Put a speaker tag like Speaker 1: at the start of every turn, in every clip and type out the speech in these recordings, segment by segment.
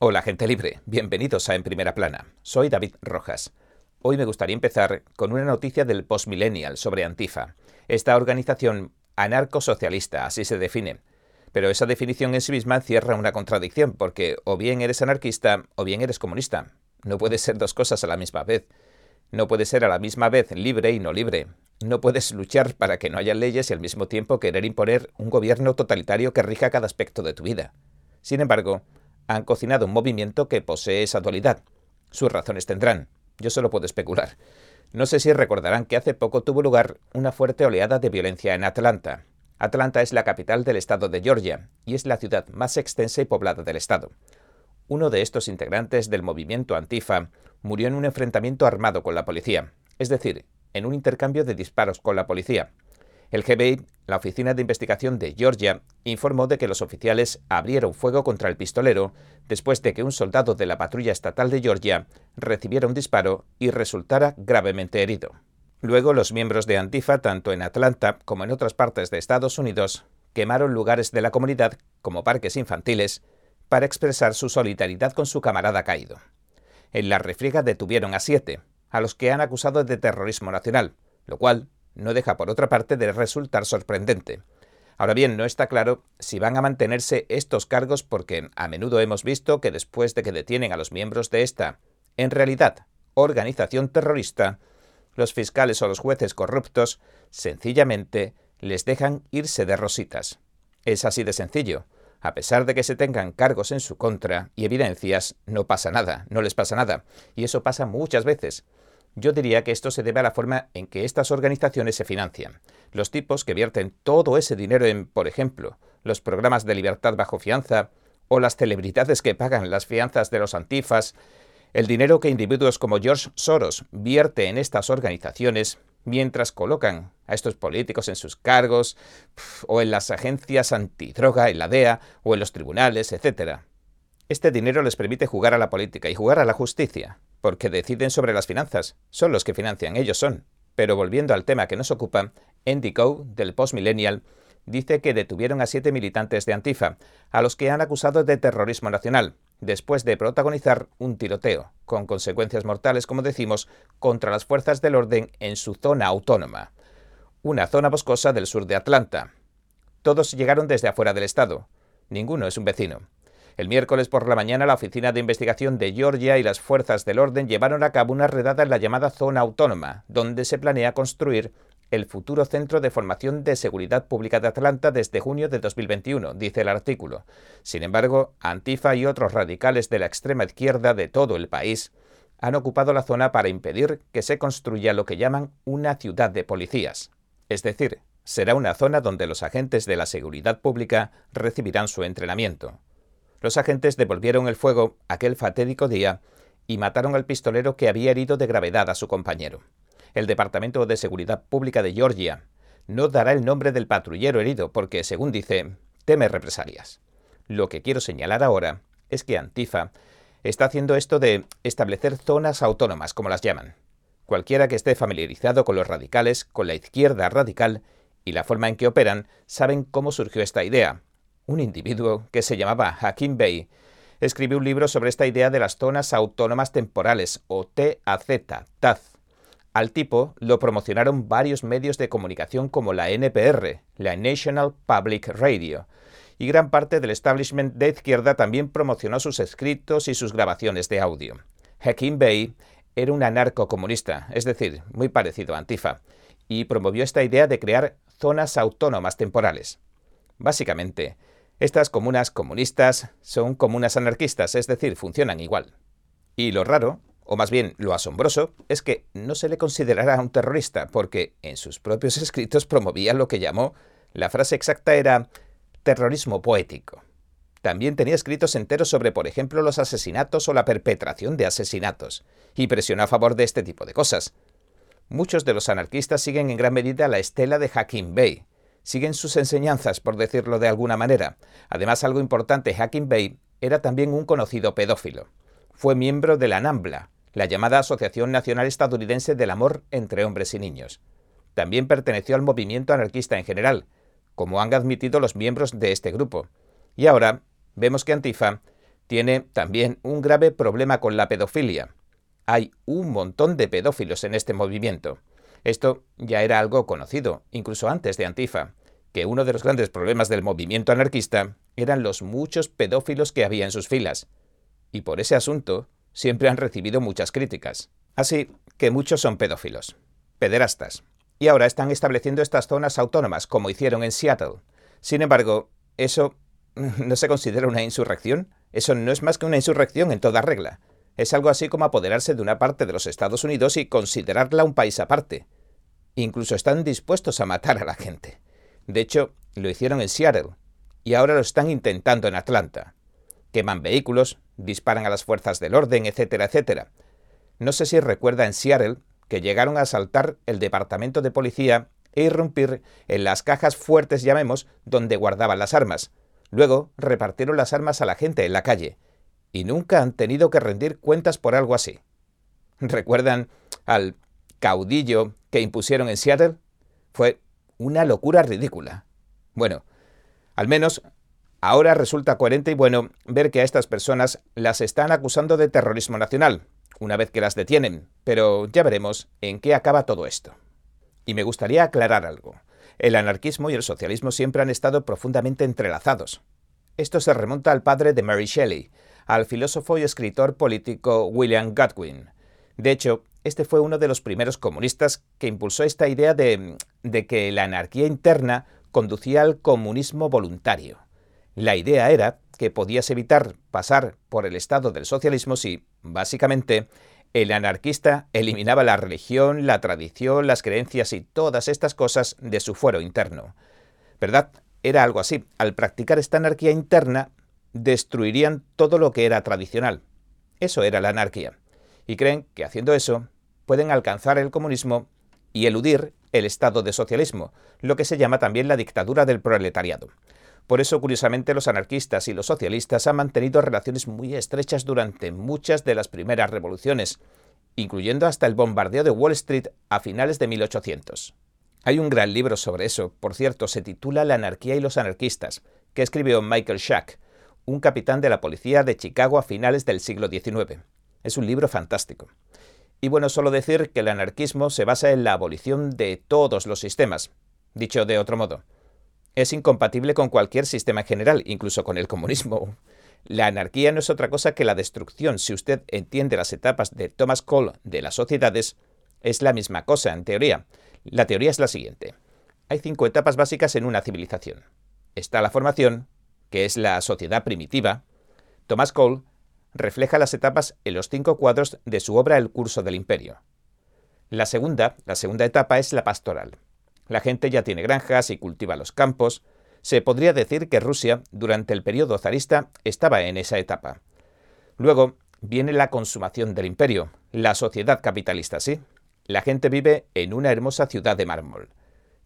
Speaker 1: Hola gente libre, bienvenidos a En Primera Plana. Soy David Rojas. Hoy me gustaría empezar con una noticia del Postmillennial sobre Antifa, esta organización anarcosocialista, así se define. Pero esa definición en sí misma cierra una contradicción, porque o bien eres anarquista o bien eres comunista. No puedes ser dos cosas a la misma vez. No puedes ser a la misma vez libre y no libre. No puedes luchar para que no haya leyes y al mismo tiempo querer imponer un gobierno totalitario que rija cada aspecto de tu vida. Sin embargo, han cocinado un movimiento que posee esa dualidad. Sus razones tendrán. Yo solo puedo especular. No sé si recordarán que hace poco tuvo lugar una fuerte oleada de violencia en Atlanta. Atlanta es la capital del estado de Georgia y es la ciudad más extensa y poblada del estado. Uno de estos integrantes del movimiento Antifa murió en un enfrentamiento armado con la policía, es decir, en un intercambio de disparos con la policía. El GBI, la Oficina de Investigación de Georgia, informó de que los oficiales abrieron fuego contra el pistolero después de que un soldado de la patrulla estatal de Georgia recibiera un disparo y resultara gravemente herido. Luego, los miembros de Antifa, tanto en Atlanta como en otras partes de Estados Unidos, quemaron lugares de la comunidad, como parques infantiles, para expresar su solidaridad con su camarada caído. En la refriega detuvieron a siete, a los que han acusado de terrorismo nacional, lo cual no deja por otra parte de resultar sorprendente. Ahora bien, no está claro si van a mantenerse estos cargos porque a menudo hemos visto que después de que detienen a los miembros de esta, en realidad, organización terrorista, los fiscales o los jueces corruptos sencillamente les dejan irse de rositas. Es así de sencillo. A pesar de que se tengan cargos en su contra y evidencias, no pasa nada, no les pasa nada. Y eso pasa muchas veces. Yo diría que esto se debe a la forma en que estas organizaciones se financian. Los tipos que vierten todo ese dinero en, por ejemplo, los programas de libertad bajo fianza, o las celebridades que pagan las fianzas de los antifas, el dinero que individuos como George Soros vierte en estas organizaciones mientras colocan a estos políticos en sus cargos, o en las agencias antidroga, en la DEA, o en los tribunales, etc. Este dinero les permite jugar a la política y jugar a la justicia, porque deciden sobre las finanzas. Son los que financian, ellos son. Pero volviendo al tema que nos ocupa, Andy Coe, del Postmillennial, dice que detuvieron a siete militantes de Antifa, a los que han acusado de terrorismo nacional, después de protagonizar un tiroteo, con consecuencias mortales, como decimos, contra las fuerzas del orden en su zona autónoma, una zona boscosa del sur de Atlanta. Todos llegaron desde afuera del estado. Ninguno es un vecino. El miércoles por la mañana, la Oficina de Investigación de Georgia y las fuerzas del orden llevaron a cabo una redada en la llamada Zona Autónoma, donde se planea construir el futuro Centro de Formación de Seguridad Pública de Atlanta desde junio de 2021, dice el artículo. Sin embargo, Antifa y otros radicales de la extrema izquierda de todo el país han ocupado la zona para impedir que se construya lo que llaman una ciudad de policías. Es decir, será una zona donde los agentes de la seguridad pública recibirán su entrenamiento. Los agentes devolvieron el fuego aquel fatídico día y mataron al pistolero que había herido de gravedad a su compañero. El Departamento de Seguridad Pública de Georgia no dará el nombre del patrullero herido porque, según dice, teme represalias. Lo que quiero señalar ahora es que Antifa está haciendo esto de establecer zonas autónomas, como las llaman. Cualquiera que esté familiarizado con los radicales, con la izquierda radical y la forma en que operan, saben cómo surgió esta idea, un individuo que se llamaba Hakim Bey, escribió un libro sobre esta idea de las zonas autónomas temporales, o TAZ, TAZ. Al tipo lo promocionaron varios medios de comunicación como la NPR, la National Public Radio, y gran parte del establishment de izquierda también promocionó sus escritos y sus grabaciones de audio. Hakim Bey era un anarco-comunista, es decir, muy parecido a Antifa, y promovió esta idea de crear zonas autónomas temporales. Básicamente, estas comunas comunistas son comunas anarquistas, es decir, funcionan igual. Y lo raro, o más bien lo asombroso, es que no se le considerara un terrorista, porque en sus propios escritos promovía lo que llamó, la frase exacta era terrorismo poético. También tenía escritos enteros sobre, por ejemplo, los asesinatos o la perpetración de asesinatos, y presionó a favor de este tipo de cosas. Muchos de los anarquistas siguen en gran medida la estela de Hakim Bey, siguen sus enseñanzas, por decirlo de alguna manera. Además, algo importante, Hacking Bay era también un conocido pedófilo. Fue miembro de la NAMBLA, la llamada Asociación Nacional Estadounidense del Amor entre Hombres y Niños. También perteneció al movimiento anarquista en general, como han admitido los miembros de este grupo. Y ahora vemos que Antifa tiene también un grave problema con la pedofilia. Hay un montón de pedófilos en este movimiento. Esto ya era algo conocido, incluso antes de Antifa, que uno de los grandes problemas del movimiento anarquista eran los muchos pedófilos que había en sus filas. Y por ese asunto siempre han recibido muchas críticas. Así que muchos son pedófilos, pederastas, y ahora están estableciendo estas zonas autónomas, como hicieron en Seattle. Sin embargo, eso no se considera una insurrección. Eso no es más que una insurrección en toda regla. Es algo así como apoderarse de una parte de los Estados Unidos y considerarla un país aparte. Incluso están dispuestos a matar a la gente. De hecho, lo hicieron en Seattle y ahora lo están intentando en Atlanta. Queman vehículos, disparan a las fuerzas del orden, etcétera, etcétera. No sé si recuerda en Seattle que llegaron a asaltar el departamento de policía e irrumpir en las cajas fuertes, llamemos, donde guardaban las armas. Luego repartieron las armas a la gente en la calle y nunca han tenido que rendir cuentas por algo así. ¿Recuerdan al caudillo que impusieron en Seattle? Fue una locura ridícula. Bueno, al menos ahora resulta coherente y bueno ver que a estas personas las están acusando de terrorismo nacional, una vez que las detienen, pero ya veremos en qué acaba todo esto. Y me gustaría aclarar algo. El anarquismo y el socialismo siempre han estado profundamente entrelazados. Esto se remonta al padre de Mary Shelley, al filósofo y escritor político William Godwin. De hecho, este fue uno de los primeros comunistas que impulsó esta idea de, que la anarquía interna conducía al comunismo voluntario. La idea era que podías evitar pasar por el estado del socialismo si, básicamente, el anarquista eliminaba la religión, la tradición, las creencias y todas estas cosas de su fuero interno. ¿Verdad? Era algo así. Al practicar esta anarquía interna, destruirían todo lo que era tradicional. Eso era la anarquía. Y creen que haciendo eso pueden alcanzar el comunismo y eludir el estado de socialismo, lo que se llama también la dictadura del proletariado. Por eso, curiosamente, los anarquistas y los socialistas han mantenido relaciones muy estrechas durante muchas de las primeras revoluciones, incluyendo hasta el bombardeo de Wall Street a finales de 1800. Hay un gran libro sobre eso, por cierto, se titula La anarquía y los anarquistas, que escribió Michael Schack, un capitán de la policía de Chicago a finales del siglo XIX. Es un libro fantástico. Y bueno, solo decir que el anarquismo se basa en la abolición de todos los sistemas. Dicho de otro modo, es incompatible con cualquier sistema general, incluso con el comunismo. La anarquía no es otra cosa que la destrucción. Si usted entiende las etapas de Thomas Cole de las sociedades, es la misma cosa, en teoría. La teoría es la siguiente. Hay cinco etapas básicas en una civilización. Está la formación, que es la sociedad primitiva, Thomas Cole refleja las etapas en los cinco cuadros de su obra El curso del imperio. La segunda, la segunda etapa es la pastoral. La gente ya tiene granjas y cultiva los campos. Se podría decir que Rusia, durante el periodo zarista, estaba en esa etapa. Luego viene la consumación del imperio, la sociedad capitalista, sí. La gente vive en una hermosa ciudad de mármol.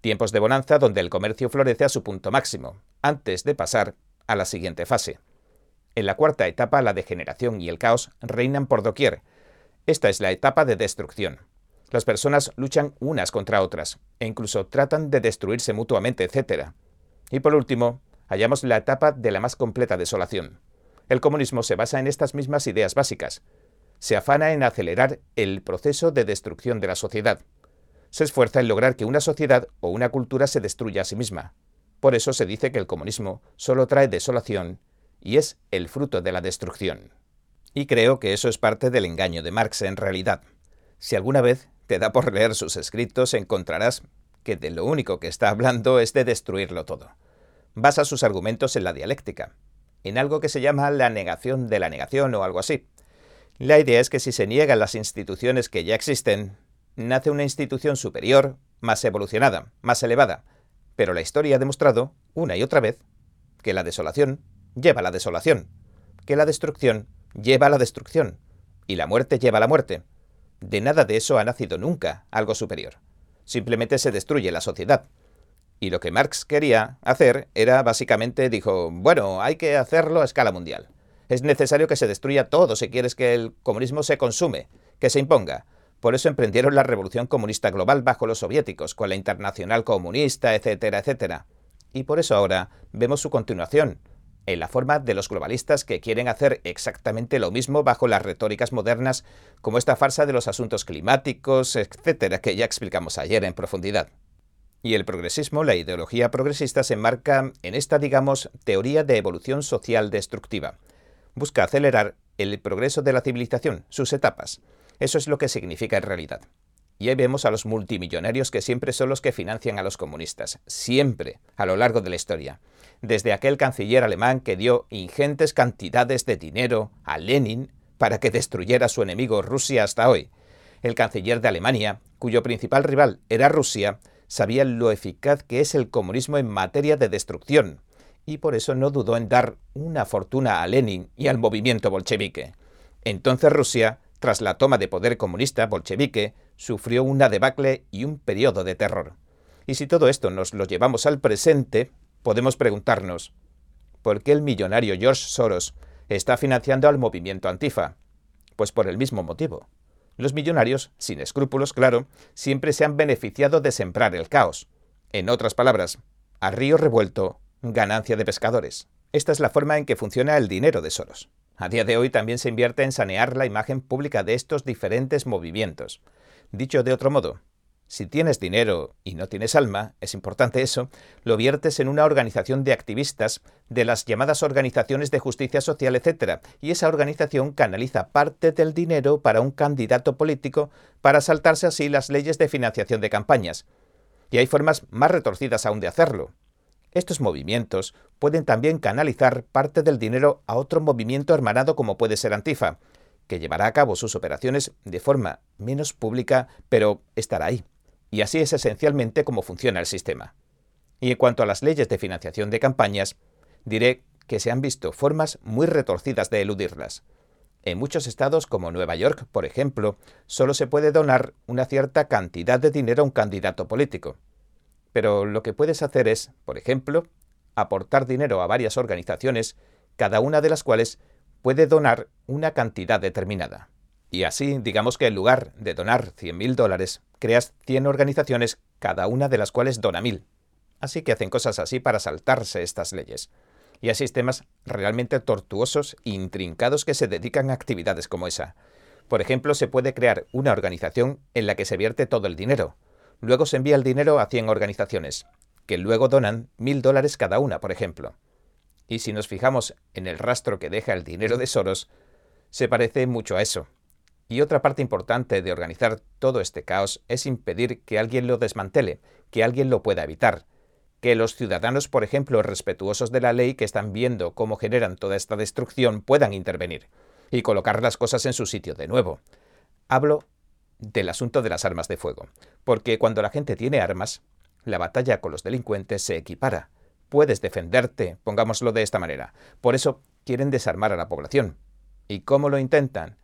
Speaker 1: Tiempos de bonanza donde el comercio florece a su punto máximo, antes de pasar a la siguiente fase. En la cuarta etapa, la degeneración y el caos reinan por doquier. Esta es la etapa de destrucción. Las personas luchan unas contra otras e incluso tratan de destruirse mutuamente, etc. Y por último, hallamos la etapa de la más completa desolación. El comunismo se basa en estas mismas ideas básicas. Se afana en acelerar el proceso de destrucción de la sociedad. Se esfuerza en lograr que una sociedad o una cultura se destruya a sí misma. Por eso se dice que el comunismo solo trae desolación y es el fruto de la destrucción. Y creo que eso es parte del engaño de Marx en realidad. Si alguna vez te da por leer sus escritos, encontrarás que de lo único que está hablando es de destruirlo todo. Basa sus argumentos en la dialéctica, en algo que se llama la negación de la negación o algo así. La idea es que si se niegan las instituciones que ya existen, nace una institución superior, más evolucionada, más elevada, pero la historia ha demostrado, una y otra vez, que la desolación lleva a la desolación, que la destrucción lleva a la destrucción, y la muerte lleva a la muerte. De nada de eso ha nacido nunca algo superior. Simplemente se destruye la sociedad. Y lo que Marx quería hacer era básicamente, dijo, bueno, hay que hacerlo a escala mundial. Es necesario que se destruya todo si quieres que el comunismo se consume, que se imponga, por eso emprendieron la revolución comunista global bajo los soviéticos, con la internacional comunista, etcétera, etcétera. Y por eso ahora vemos su continuación, en la forma de los globalistas que quieren hacer exactamente lo mismo bajo las retóricas modernas como esta farsa de los asuntos climáticos, etcétera, que ya explicamos ayer en profundidad. Y el progresismo, la ideología progresista, se enmarca en esta, digamos, teoría de evolución social destructiva. Busca acelerar el progreso de la civilización, sus etapas. Eso es lo que significa en realidad. Y vemos a los multimillonarios que siempre son los que financian a los comunistas, siempre, a lo largo de la historia. Desde aquel canciller alemán que dio ingentes cantidades de dinero a Lenin para que destruyera a su enemigo Rusia hasta hoy. El canciller de Alemania, cuyo principal rival era Rusia, sabía lo eficaz que es el comunismo en materia de destrucción, y por eso no dudó en dar una fortuna a Lenin y al movimiento bolchevique. Entonces Rusia, tras la toma de poder comunista bolchevique, sufrió una debacle y un periodo de terror. Y si todo esto nos lo llevamos al presente, podemos preguntarnos, ¿por qué el millonario George Soros está financiando al movimiento Antifa? Pues por el mismo motivo. Los millonarios, sin escrúpulos, claro, siempre se han beneficiado de sembrar el caos. En otras palabras, a río revuelto, ganancia de pescadores. Esta es la forma en que funciona el dinero de Soros. A día de hoy también se invierte en sanear la imagen pública de estos diferentes movimientos. Dicho de otro modo, si tienes dinero y no tienes alma, es importante eso, lo viertes en una organización de activistas de las llamadas organizaciones de justicia social, etc. Y esa organización canaliza parte del dinero para un candidato político para saltarse así las leyes de financiación de campañas. Y hay formas más retorcidas aún de hacerlo. Estos movimientos pueden también canalizar parte del dinero a otro movimiento hermanado como puede ser Antifa, que llevará a cabo sus operaciones de forma menos pública, pero estará ahí. Y así es esencialmente cómo funciona el sistema. Y en cuanto a las leyes de financiación de campañas, diré que se han visto formas muy retorcidas de eludirlas. En muchos estados como Nueva York, por ejemplo, solo se puede donar una cierta cantidad de dinero a un candidato político. Pero lo que puedes hacer es, por ejemplo, aportar dinero a varias organizaciones, cada una de las cuales puede donar una cantidad determinada. Y así, digamos que en lugar de donar 100.000 dólares, creas 100 organizaciones, cada una de las cuales dona 1.000. Así que hacen cosas así para saltarse estas leyes. Y hay sistemas realmente tortuosos e intrincados que se dedican a actividades como esa. Por ejemplo, se puede crear una organización en la que se vierte todo el dinero, Luego se envía el dinero a 100 organizaciones, que luego donan mil dólares cada una, por ejemplo. Y si nos fijamos en el rastro que deja el dinero de Soros, se parece mucho a eso. Y otra parte importante de organizar todo este caos es impedir que alguien lo desmantele, que alguien lo pueda evitar, que los ciudadanos, por ejemplo, respetuosos de la ley que están viendo cómo generan toda esta destrucción, puedan intervenir y colocar las cosas en su sitio de nuevo. Hablo del asunto de las armas de fuego, porque cuando la gente tiene armas, la batalla con los delincuentes se equipara. Puedes defenderte, pongámoslo de esta manera. Por eso quieren desarmar a la población. ¿Y cómo lo intentan?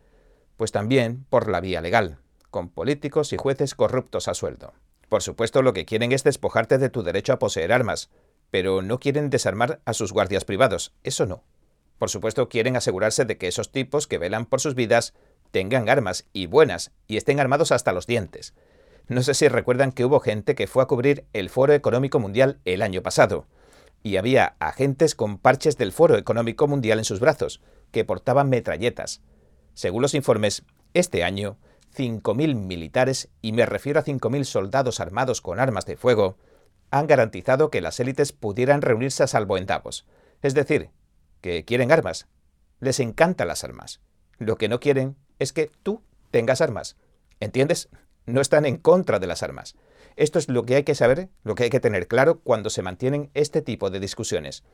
Speaker 1: Pues también por la vía legal, con políticos y jueces corruptos a sueldo. Por supuesto, lo que quieren es despojarte de tu derecho a poseer armas, pero no quieren desarmar a sus guardias privados, eso no. Por supuesto, quieren asegurarse de que esos tipos que velan por sus vidas tengan armas y buenas y estén armados hasta los dientes. No sé si recuerdan que hubo gente que fue a cubrir el Foro Económico Mundial el año pasado, y había agentes con parches del Foro Económico Mundial en sus brazos, que portaban metralletas. Según los informes, este año, 5.000 militares, y me refiero a 5.000 soldados armados con armas de fuego, han garantizado que las élites pudieran reunirse a salvo en Davos. Es decir, que quieren armas. Les encantan las armas. Lo que no quieren es que tú tengas armas. ¿Entiendes? No están en contra de las armas. Esto es lo que hay que saber, lo que hay que tener claro cuando se mantienen este tipo de discusiones.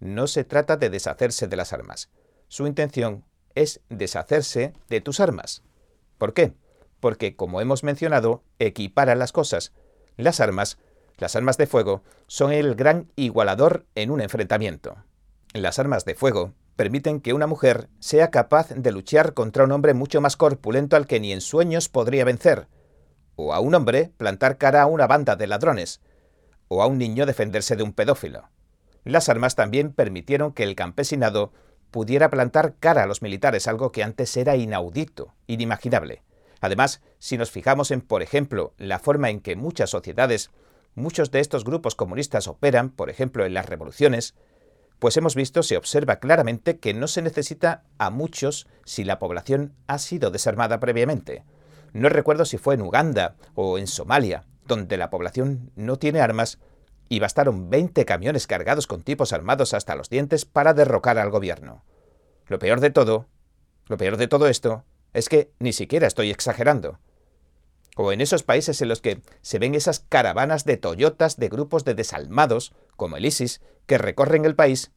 Speaker 1: No se trata de deshacerse de las armas. Su intención es deshacerse de tus armas. ¿Por qué? Porque, como hemos mencionado, equiparan las cosas. Las armas, las armas de fuego, son el gran igualador en un enfrentamiento. Las armas de fuego permiten que una mujer sea capaz de luchar contra un hombre mucho más corpulento al que ni en sueños podría vencer, o a un hombre plantar cara a una banda de ladrones, o a un niño defenderse de un pedófilo. Las armas también permitieron que el campesinado pudiera plantar cara a los militares, algo que antes era inaudito, inimaginable. Además, si nos fijamos en, por ejemplo, la forma en que muchas sociedades, muchos de estos grupos comunistas operan, por ejemplo, en las revoluciones, pues hemos visto, se observa claramente que no se necesita a muchos si la población ha sido desarmada previamente. No recuerdo si fue en Uganda o en Somalia, donde la población no tiene armas y bastaron 20 camiones cargados con tipos armados hasta los dientes para derrocar al gobierno. Lo peor de todo, lo peor de todo esto, es que ni siquiera estoy exagerando. O en esos países en los que se ven esas caravanas de Toyotas de grupos de desalmados, como el ISIS, que recorren el país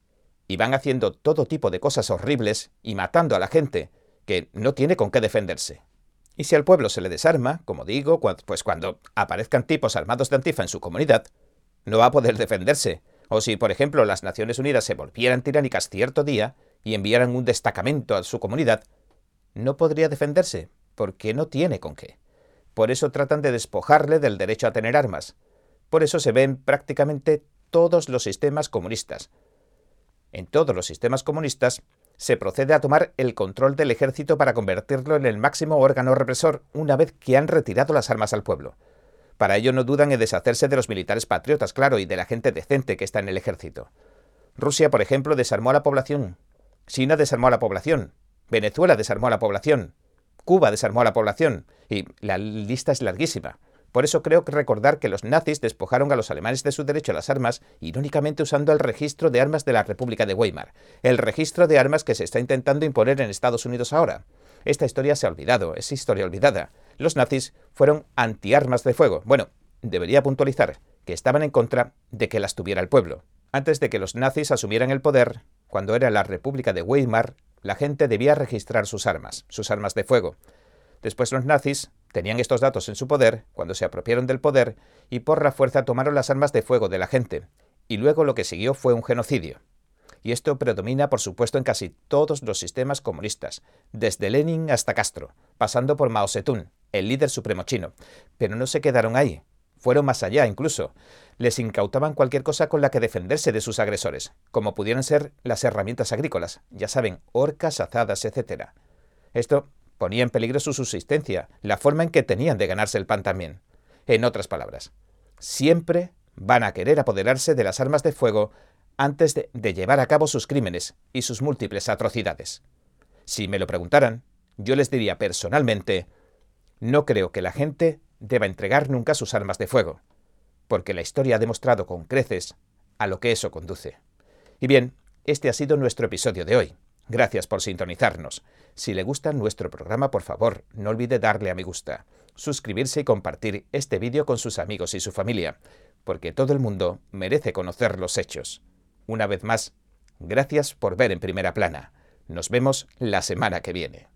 Speaker 1: y van haciendo todo tipo de cosas horribles y matando a la gente, que no tiene con qué defenderse. Y si al pueblo se le desarma, como digo, pues cuando aparezcan tipos armados de antifa en su comunidad, no va a poder defenderse. O si, por ejemplo, las Naciones Unidas se volvieran tiránicas cierto día y enviaran un destacamento a su comunidad, no podría defenderse, porque no tiene con qué. Por eso tratan de despojarle del derecho a tener armas. Por eso se ven prácticamente todos los sistemas comunistas. En todos los sistemas comunistas se procede a tomar el control del ejército para convertirlo en el máximo órgano represor una vez que han retirado las armas al pueblo. Para ello no dudan en deshacerse de los militares patriotas, claro, y de la gente decente que está en el ejército. Rusia, por ejemplo, desarmó a la población. China desarmó a la población. Venezuela desarmó a la población. Cuba desarmó a la población, y la lista es larguísima. Por eso creo que recordar que los nazis despojaron a los alemanes de su derecho a las armas, irónicamente usando el registro de armas de la República de Weimar, el registro de armas que se está intentando imponer en Estados Unidos ahora. Esta historia se ha olvidado, es historia olvidada. Los nazis fueron antiarmas de fuego. Bueno, debería puntualizar que estaban en contra de que las tuviera el pueblo. Antes de que los nazis asumieran el poder, cuando era la República de Weimar, la gente debía registrar sus armas, sus armas de fuego. Después los nazis tenían estos datos en su poder cuando se apropiaron del poder y por la fuerza tomaron las armas de fuego de la gente, y luego lo que siguió fue un genocidio. Y esto predomina, por supuesto, en casi todos los sistemas comunistas, desde Lenin hasta Castro, pasando por Mao Zedong, el líder supremo chino. Pero no se quedaron ahí, fueron más allá incluso. Les incautaban cualquier cosa con la que defenderse de sus agresores, como pudieran ser las herramientas agrícolas, ya saben, orcas, azadas, etc. Esto ponía en peligro su subsistencia, la forma en que tenían de ganarse el pan también. En otras palabras, siempre van a querer apoderarse de las armas de fuego antes de, de, llevar a cabo sus crímenes y sus múltiples atrocidades. Si me lo preguntaran, yo les diría personalmente, no creo que la gente deba entregar nunca sus armas de fuego, porque la historia ha demostrado con creces a lo que eso conduce. Y bien, este ha sido nuestro episodio de hoy. Gracias por sintonizarnos. Si le gusta nuestro programa, por favor, no olvide darle a me gusta, suscribirse y compartir este vídeo con sus amigos y su familia, porque todo el mundo merece conocer los hechos. Una vez más, gracias por ver en primera plana. Nos vemos la semana que viene.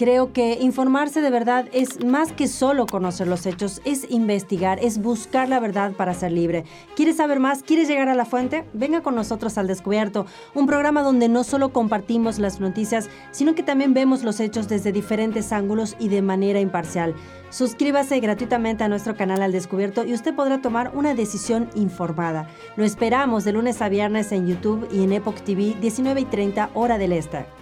Speaker 2: Creo que informarse de verdad es más que solo conocer los hechos, es investigar, es buscar la verdad para ser libre. ¿Quieres saber más? ¿Quieres llegar a la fuente? Venga con nosotros al descubierto, un programa donde no solo compartimos las noticias, sino que también vemos los hechos desde diferentes ángulos y de manera imparcial. Suscríbase gratuitamente a nuestro canal al descubierto y usted podrá tomar una decisión informada. Lo esperamos de lunes a viernes en YouTube y en Epoch TV 19 y 30 hora del este.